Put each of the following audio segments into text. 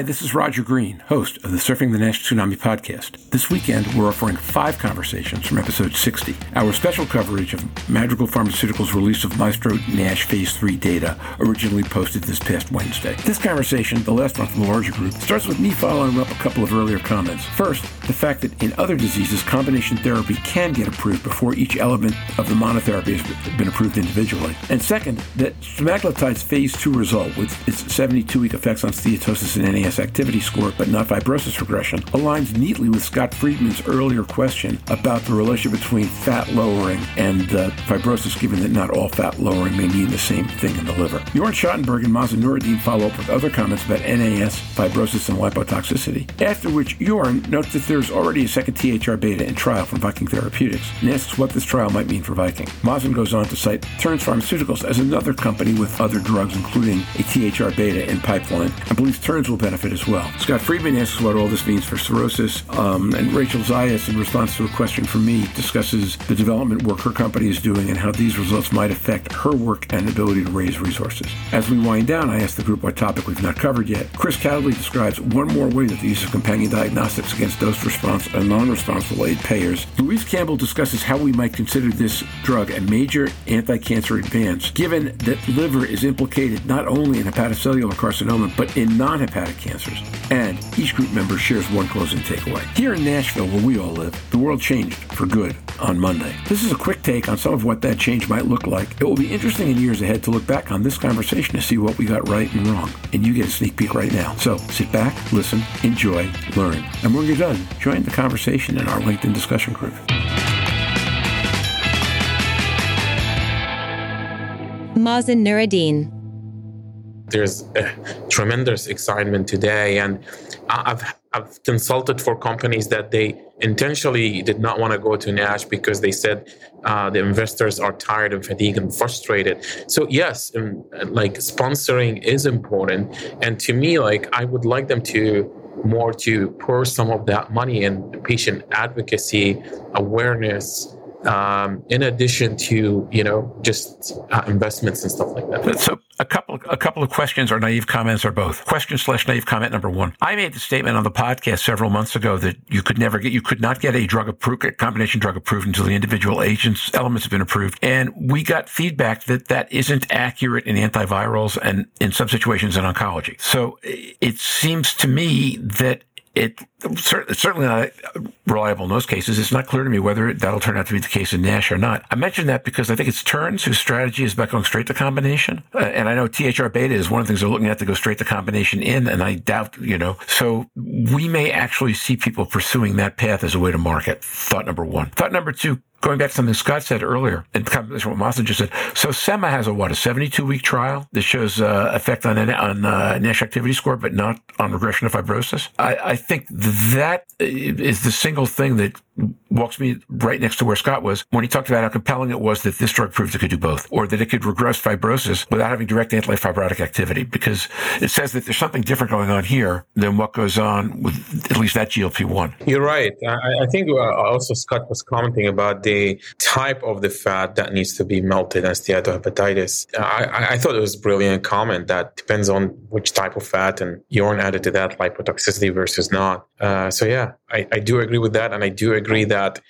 Hi, this is Roger Green, host of the Surfing the NASH Tsunami podcast. This weekend, we're offering five conversations from episode 60. Our special coverage of Madrigal Pharmaceuticals' release of Maestro NASH Phase 3 data, originally posted this past Wednesday. This conversation, the last one from the larger group, starts with me following up a couple of earlier comments. First, the fact that in other diseases, combination therapy can get approved before each element of the monotherapy has been approved individually. And second, that semaglutide's Phase 2 result, with its 72-week effects on steatosis and NAS activity score, but not fibrosis regression, aligns neatly with Scott Friedman's earlier question about the relationship between fat lowering and uh, fibrosis, given that not all fat lowering may mean the same thing in the liver. Jorn Schattenberg and Mazen Noureddin follow up with other comments about NAS, fibrosis, and lipotoxicity. After which, Jorn notes that there's already a second THR beta in trial from Viking Therapeutics and asks what this trial might mean for Viking. Mazen goes on to cite Terns Pharmaceuticals as another company with other drugs, including a THR beta in pipeline, and believes Terns will benefit as well. Scott Friedman asks what all this means for cirrhosis, um, and Rachel Zayas, in response to a question from me, discusses the development work her company is doing and how these results might affect her work and ability to raise resources. As we wind down, I ask the group what topic we've not covered yet. Kris Kowdley describes one more way that the use of companion diagnostics against dose response and non-response will aid payers. Louise Campbell discusses how we might consider this drug a major anti-cancer advance, given that liver is implicated not only in hepatocellular carcinoma, but in non-hepatic cancers. And each group member shares one closing takeaway. Here in Nashville, where we all live, the world changed for good on Monday. This is a quick take on some of what that change might look like. It will be interesting in years ahead to look back on this conversation to see what we got right and wrong. And you get a sneak peek right now. So sit back, listen, enjoy, learn. And when you're done, join the conversation in our LinkedIn discussion group. Mazen Noureddin. There's tremendous excitement today, and I've I've consulted for companies that they intentionally did not want to go to NASH because they said uh, the investors are tired and fatigued and frustrated. So yes, um, like sponsoring is important, and to me, like I would like them to more to pour some of that money in patient advocacy, awareness, um, in addition to you know just uh, investments and stuff like that. So a couple a couple of questions or naive comments or both. Question slash naive comment number one. I made the statement on the podcast several months ago that you could never get you could not get a drug approved combination drug approved until the individual agents elements have been approved, and we got feedback that that isn't accurate in antivirals and in some situations in oncology. So it seems to me that it certainly not reliable in those cases. It's not clear to me whether that'll turn out to be the case in NASH or not. I mention that because I think it's Terns whose strategy is about going straight to combination. Uh, and I know THR beta is one of the things they're looking at to go straight to combination in. And I doubt, you know, so we may actually see people pursuing that path as a way to market. Thought number one. Thought number two, going back to something Scott said earlier, in combination with what Mazen just said. So SEMA has a what a 72 week trial that shows uh, effect on on uh, NASH activity score, but not on regression of fibrosis. I, I think that is the single thing that walks me right next to where Scott was when he talked about how compelling it was that this drug proved it could do both, or that it could regress fibrosis without having direct anti-fibrotic activity, because it says that there's something different going on here than what goes on with at least that GLP-1. You're right. I, I think uh, also Scott was commenting about the type of the fat that needs to be melted as steatohepatitis. I, I thought it was a brilliant comment that depends on which type of fat, and Jorn added to that lipotoxicity versus not. Uh, so yeah, I, I do agree with that, and I do agree that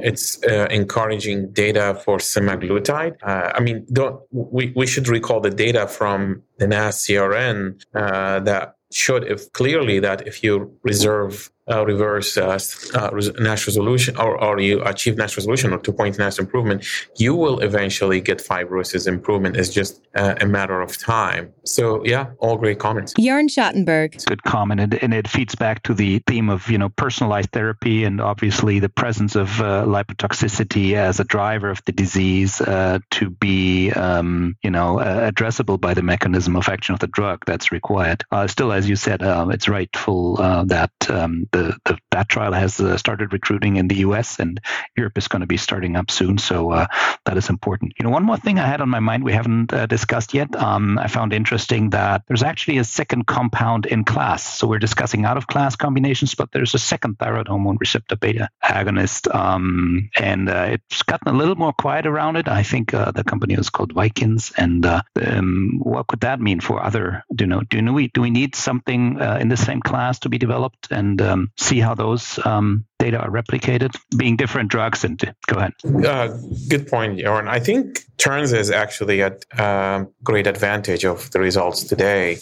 it's uh, encouraging data for semaglutide. Uh, I mean, we, we should recall the data from the NASH CRN uh, that showed if clearly that if you reserve uh, reverse uh, uh, NASH resolution or, or you achieve NASH resolution or two point NASH improvement, you will eventually get fibrosis improvement. It's just uh, a matter of time. So yeah, all great comments. Jorn Schattenberg. It's a good comment, and, and, it feeds back to the theme of you know personalized therapy and obviously the presence of uh, lipotoxicity as a driver of the disease uh, to be um, you know addressable by the mechanism of action of the drug that's required. still, as you said, um, it's rightful that um, the, the, that trial has uh, started recruiting in the U.S. and Europe is going to be starting up soon. So uh, that is important. You know, one more thing I had on my mind we haven't uh, discussed yet. Um, I found interesting that there's actually a second compound in class. So we're discussing out of class combinations, but there's a second thyroid hormone receptor beta agonist, um, and uh, it's gotten a little more quiet around it. I think uh, the company is called Vikings, and uh, um, what could that mean for other? Do you know? Do we do we need something in the same class to be developed and um, see how those um, data are replicated, being different drugs? And go ahead. Uh, good point, Aaron. I think Terns is actually a um, great advantage of the results today.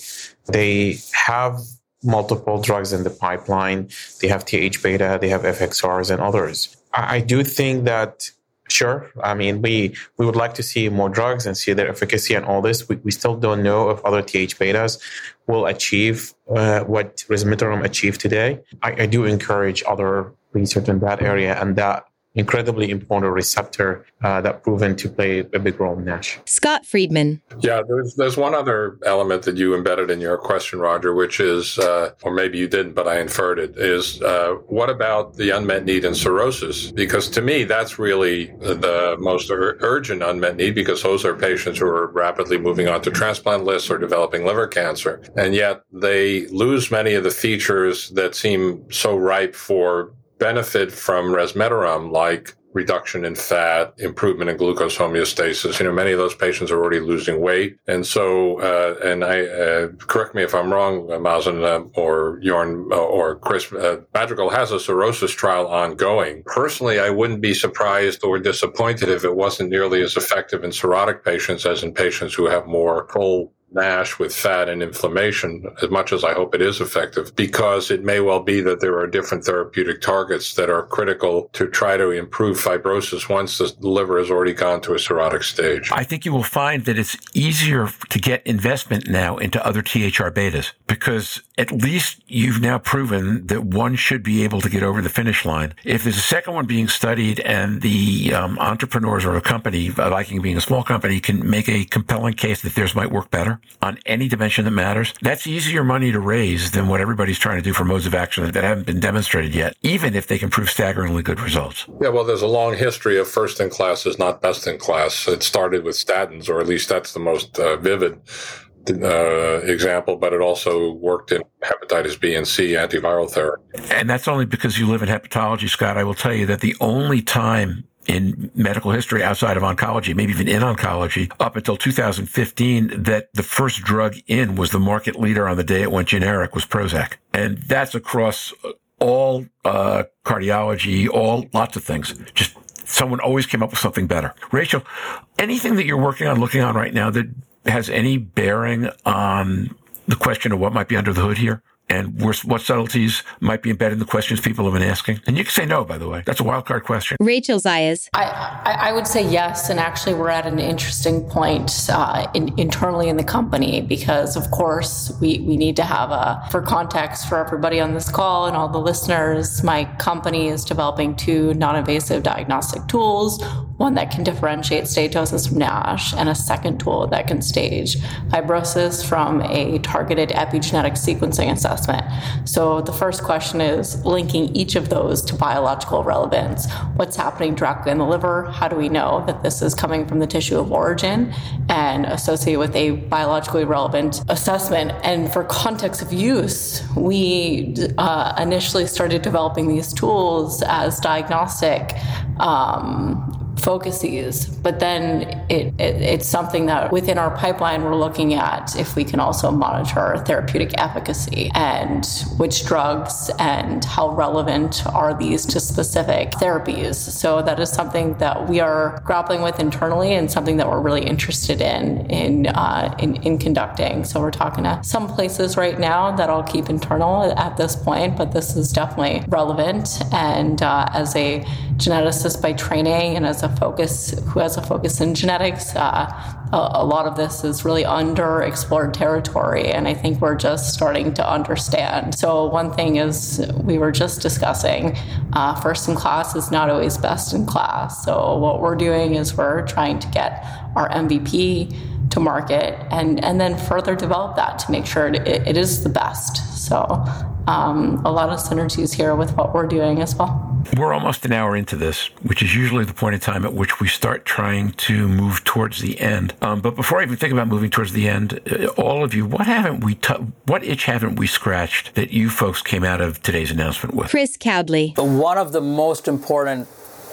They have multiple drugs in the pipeline. They have TH beta, they have FXRs, and others. I do think that Sure. I mean, we we would like to see more drugs and see their efficacy and all this. We, we still don't know if other TH betas will achieve uh, what resmetirom achieved today. I, I do encourage other research in that area, and that incredibly important receptor uh, that proven to play a big role in NASH. Scott Friedman. Yeah, there's there's one other element that you embedded in your question, Roger, which is, uh, or maybe you didn't, but I inferred it, is uh, what about the unmet need in cirrhosis? Because to me, that's really the most ur- urgent unmet need because those are patients who are rapidly moving on to transplant lists or developing liver cancer. And yet they lose many of the features that seem so ripe for benefit from resmetirom, like reduction in fat, improvement in glucose homeostasis. You know, many of those patients are already losing weight. And so, uh, and I, uh, correct me if I'm wrong, uh, Mazen, uh, or Jorn, uh, or Kris, uh, Madrigal has a cirrhosis trial ongoing. Personally, I wouldn't be surprised or disappointed if it wasn't nearly as effective in cirrhotic patients as in patients who have more full NASH with fat and inflammation, as much as I hope it is effective, because it may well be that there are different therapeutic targets that are critical to try to improve fibrosis once the liver has already gone to a cirrhotic stage. I think you will find that it's easier to get investment now into other THR betas because at least you've now proven that one should be able to get over the finish line. If there's a second one being studied and the um, entrepreneurs or a company, Viking being a small company, can make a compelling case that theirs might work better, on any dimension that matters, that's easier money to raise than what everybody's trying to do for modes of action that haven't been demonstrated yet, even if they can prove staggeringly good results. Yeah, well, there's a long history of first in class is not best in class. It started with statins, or at least that's the most uh, vivid uh, example, but it also worked in hepatitis B and C antiviral therapy. And that's only because you live in hepatology, Scott. I will tell you that the only time in medical history outside of oncology, maybe even in oncology, up until 2015, that the first drug in was the market leader on the day it went generic was Prozac. And that's across all uh, cardiology, all lots of things. Just someone always came up with something better. Rachel, anything that you're working on, looking on right now that has any bearing on the question of what might be under the hood here? And what subtleties might be embedded in the questions people have been asking? And you can say no, by the way. That's a wild card question. Rachel Zayas. I, I would say yes. And actually, we're at an interesting point uh, in, internally in the company because, of course, we, we need to have a, for context for everybody on this call and all the listeners, my company is developing two non invasive diagnostic tools one that can differentiate steatosis from NASH, and a second tool that can stage fibrosis from a targeted epigenetic sequencing assessment. So the first question is linking each of those to biological relevance. What's happening directly in the liver? How do we know that this is coming from the tissue of origin and associated with a biologically relevant assessment? And for context of use, we uh, initially started developing these tools as diagnostic um, focuses, but then it, it, it's something that within our pipeline we're looking at if we can also monitor therapeutic efficacy and which drugs and how relevant are these to specific therapies. So that is something that we are grappling with internally and something that we're really interested in in uh, in, in conducting. So we're talking to some places right now that I'll keep internal at this point, but this is definitely relevant. And uh, as a geneticist by training and as a focus who has a focus in genetics. Uh, a, a, lot of this is really underexplored territory, and I think we're just starting to understand. So one thing is we were just discussing uh, first in class is not always best in class. So what we're doing is we're trying to get our MVP to market and and then further develop that to make sure it, it is the best. So um, a lot of synergies here with what we're doing as well. We're almost an hour into this, which is usually the point in time at which we start trying to move towards the end. Um, but before I even think about moving towards the end, uh, all of you, what haven't we, t- what itch haven't we scratched that you folks came out of today's announcement with? Kris Kowdley. One of the most important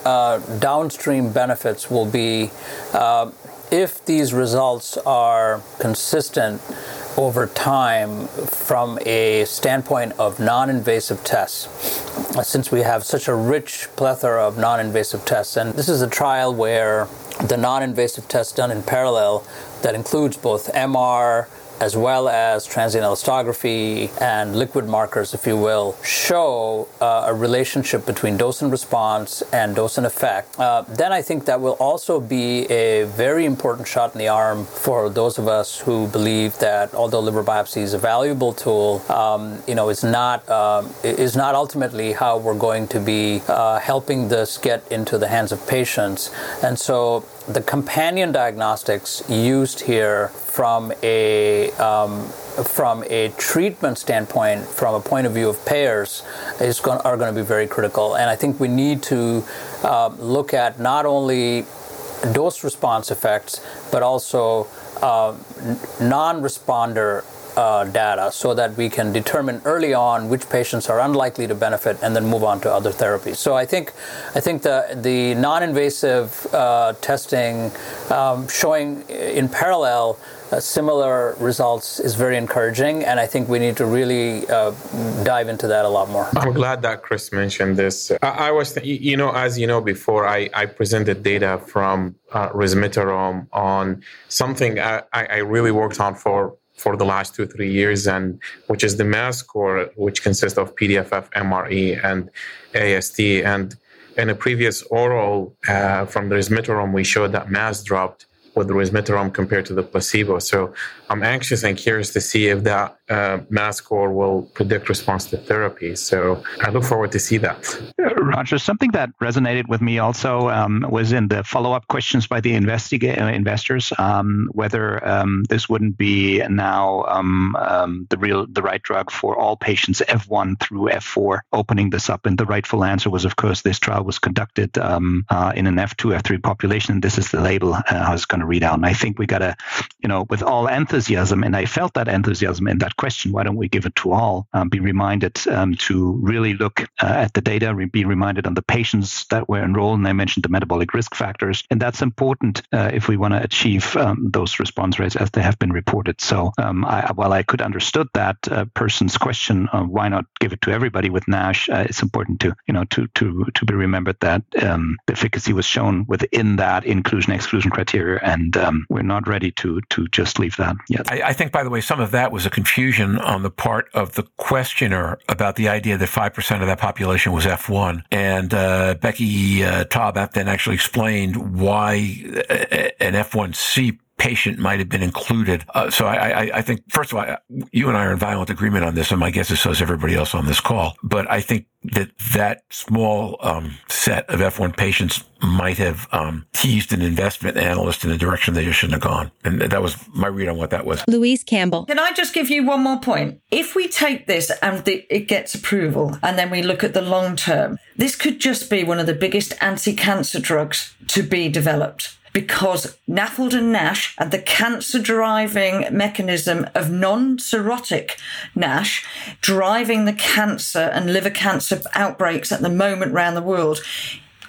uh, downstream benefits will be uh, if these results are consistent over time from a standpoint of non invasive tests, uh, since we have such a rich plethora of non invasive tests. And this is a trial where the non invasive tests done in parallel that includes both MR, as well as transient elastography and liquid markers, if you will, show uh, a relationship between dose and response and dose and effect, uh, then I think that will also be a very important shot in the arm for those of us who believe that although liver biopsy is a valuable tool, um, you know, is not um, is not ultimately how we're going to be uh, helping this get into the hands of patients. And so the companion diagnostics used here from a um, from a treatment standpoint, from a point of view of payers, is going, are going to be very critical. And I think we need to uh, look at not only dose response effects, but also uh, non-responder uh, data so that we can determine early on which patients are unlikely to benefit and then move on to other therapies. So I think I think the the non-invasive uh, testing um, showing in parallel uh, similar results is very encouraging, and I think we need to really uh, dive into that a lot more. I'm glad that Kris mentioned this. I, I was, th- you know, as you know before, I, I presented data from uh, resmetirom on something I, I really worked on for for the last two three years, and which is the MAST score, which consists of PDFF, MRE, and AST. And in a previous oral uh, from the resmetirom, we showed that MAST dropped with the resmetirom compared to the placebo. So I'm anxious and curious to see if that uh, MAST score will predict response to therapy. So I look forward to see that. Roger, something that resonated with me also um, was in the follow-up questions by the uh, investors, um, whether um, this wouldn't be now um, um, the real, the right drug for all patients F1 through F4, opening this up. And the rightful answer was, of course, this trial was conducted um, uh, in an F2, F3 population. And this is the label uh, how it's going to read out. And I think we got to, you know, with all enthusiasm, and I felt that enthusiasm in that question, why don't we give it to all? Um, be reminded um, to really look uh, at the data, be reminded on the patients that were enrolled. And I mentioned the metabolic risk factors. And that's important uh, if we want to achieve um, those response rates as they have been reported. So um, I, while I could understood that uh, person's question, why not give it to everybody with NASH? Uh, it's important to, you know, to, to, to be remembered that um, the efficacy was shown within that inclusion exclusion criteria. And um, we're not ready to, to just leave that yet. I, I think, by the way, some of that was a confusion on the part of the questioner about the idea that 5% of that population was F1. And uh, Becky uh, then actually explained why uh, an F1C patient might have been included. Uh, so I, I, I, think, first of all, you and I are in violent agreement on this, and my guess is so is everybody else on this call. But I think that that small um, set of F1 patients might have um, teased an investment analyst in a direction they just shouldn't have gone. And that was my read on what that was. Louise Campbell. Can I just give you one more point? If we take this and it gets approval and then we look at the long term, this could just be one of the biggest anti cancer drugs to be developed because NAFLD and NASH and the cancer driving mechanism of non cirrhotic NASH driving the cancer and liver cancer outbreaks at the moment around the world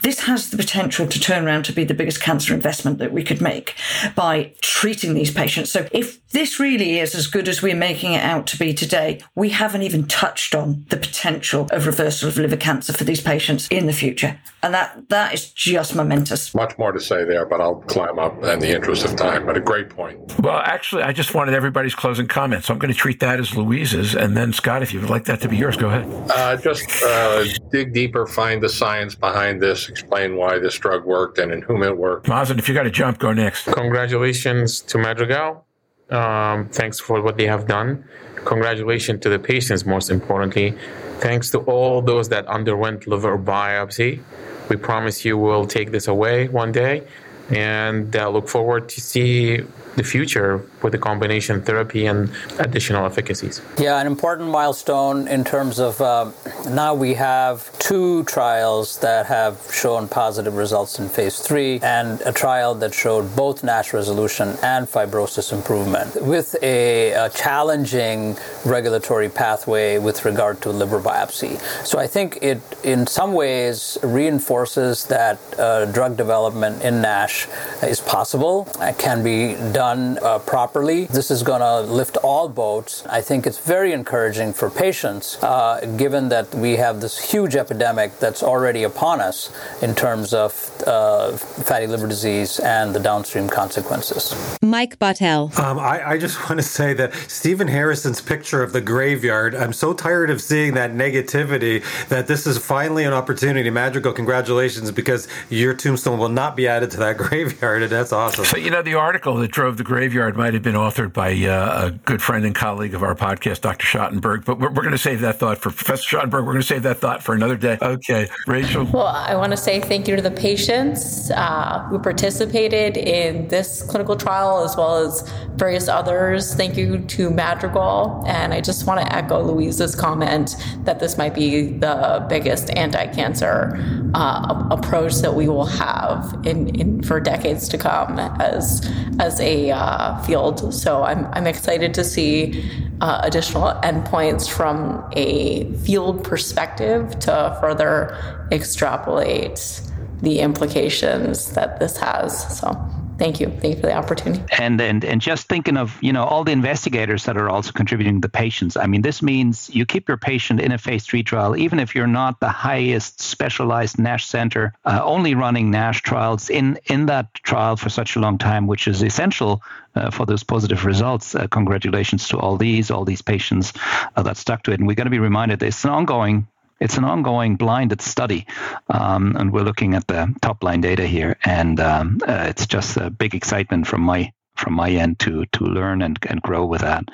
this has the potential to turn around to be the biggest cancer investment that we could make by treating these patients. So if this really is as good as we're making it out to be today, we haven't even touched on the potential of reversal of liver cancer for these patients in the future. And that that is just momentous. Much more to say there, but I'll climb up in the interest of time. But a great point. Well, actually, I just wanted everybody's closing comments. So I'm going to treat that as Louise's. And then, Scott, if you would like that to be yours, go ahead. Uh, just uh, dig deeper, find the science behind this, explain why this drug worked and in whom it worked. Mazen, if you got to jump, go next. Congratulations to Madrigal. Um, thanks for what they have done. Congratulations to the patients, most importantly. Thanks to all those that underwent liver biopsy. We promise you we'll take this away one day. And uh, look forward to see the future with the combination therapy and additional efficacies. Yeah, an important milestone in terms of uh, now we have two trials that have shown positive results in phase three and a trial that showed both NASH resolution and fibrosis improvement with a, a challenging regulatory pathway with regard to liver biopsy. So I think it, in some ways, reinforces that uh, drug development in NASH is possible, can be done done uh, properly, this is going to lift all boats. I think it's very encouraging for patients, uh, given that we have this huge epidemic that's already upon us in terms of uh, fatty liver disease and the downstream consequences. Mike Betel. Um, I, I just want to say that Stephen Harrison's picture of the graveyard, I'm so tired of seeing that negativity that this is finally an opportunity. Madrigal, congratulations, because your tombstone will not be added to that graveyard, and that's awesome. So, you know, the article that drove the Graveyard might have been authored by uh, a good friend and colleague of our podcast, Dr. Schattenberg, but we're, we're going to save that thought for Professor Schattenberg. We're going to save that thought for another day. Okay, Rachel. Well, I want to say thank you to the patients uh, who participated in this clinical trial as well as various others. Thank you to Madrigal. And I just want to echo Louise's comment that this might be the biggest anti cancer uh, approach that we will have in, in for decades to come as, as a uh, field. So I'm, I'm excited to see uh, additional endpoints from a field perspective to further extrapolate the implications that this has. So thank you. Thank you for the opportunity. And and and just thinking of you know all the investigators that are also contributing the patients. I mean, this means you keep your patient in a phase three trial, even if you're not the highest specialized NASH center, uh, only running NASH trials in in that trial for such a long time, which is essential uh, for those positive results. Uh, congratulations to all these all these patients uh, that stuck to it. And we're going to be reminded it's an ongoing it's an ongoing blinded study, um, and we're looking at the top line data here, and um, uh, it's just a big excitement from my from my end to to learn and, and grow with that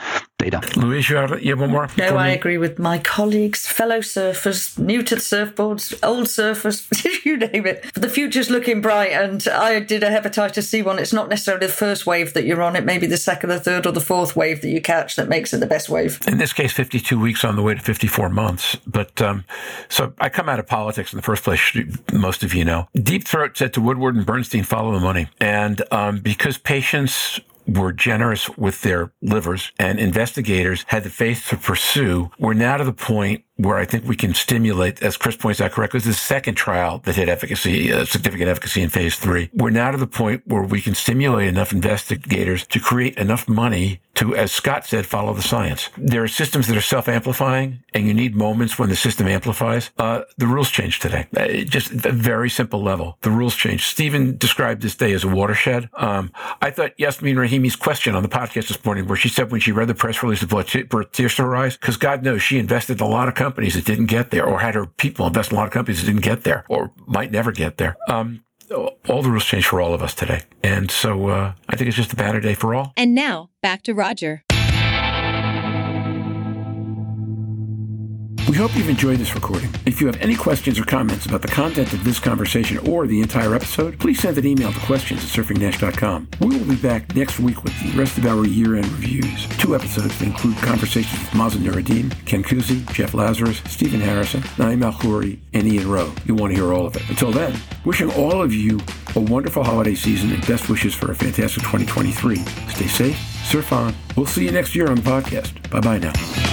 data. Louise, you have, you have one more? No, I agree with my colleagues, fellow surfers, new to the surfboards, old surfers, you name it. The future's looking bright, and I did a hepatitis C one. It's not necessarily the first wave that you're on; it may be the second, the third, or the fourth wave that you catch that makes it the best wave. In this case, 52 weeks on the way to 54 months. But um, so I come out of politics in the first place. Most of you know, Deep Throat said to Woodward and Bernstein, "Follow the money," and um, because patients were generous with their livers and investigators had the faith to pursue. We're now to the point where I think we can stimulate, as Kris points out correctly, this is the second trial that had efficacy, uh, significant efficacy in phase three. We're now to the point where we can stimulate enough investigators to create enough money to, as Scott said, follow the science. There are systems that are self-amplifying and you need moments when the system amplifies. Uh, the rules change today. Uh, just a very simple level. The rules change. Stephen described this day as a watershed. Um, I thought Yasmin Rahimi's question on the podcast this morning, where she said when she read the press release of eyes, because God knows she invested a lot of companies that didn't get there, or had her people invest in a lot of companies that didn't get there, or might never get there. Um, all the rules change for all of us today. And so uh, I think it's just a banner day for all. And now back to Roger. We hope you've enjoyed this recording. If you have any questions or comments about the content of this conversation or the entire episode, please send an email to questions at surfingnash.com. We will be back next week with the rest of our year-end reviews. Two episodes that include conversations with Mazen Noureddin, Ken Cusi, Jeff Lazarus, Stephen Harrison, Naim Alkhouri, and Ian Rowe. You'll want to hear all of it. Until then, wishing all of you a wonderful holiday season and best wishes for a fantastic 2023. Stay safe, surf on. We'll see you next year on the podcast. Bye-bye now.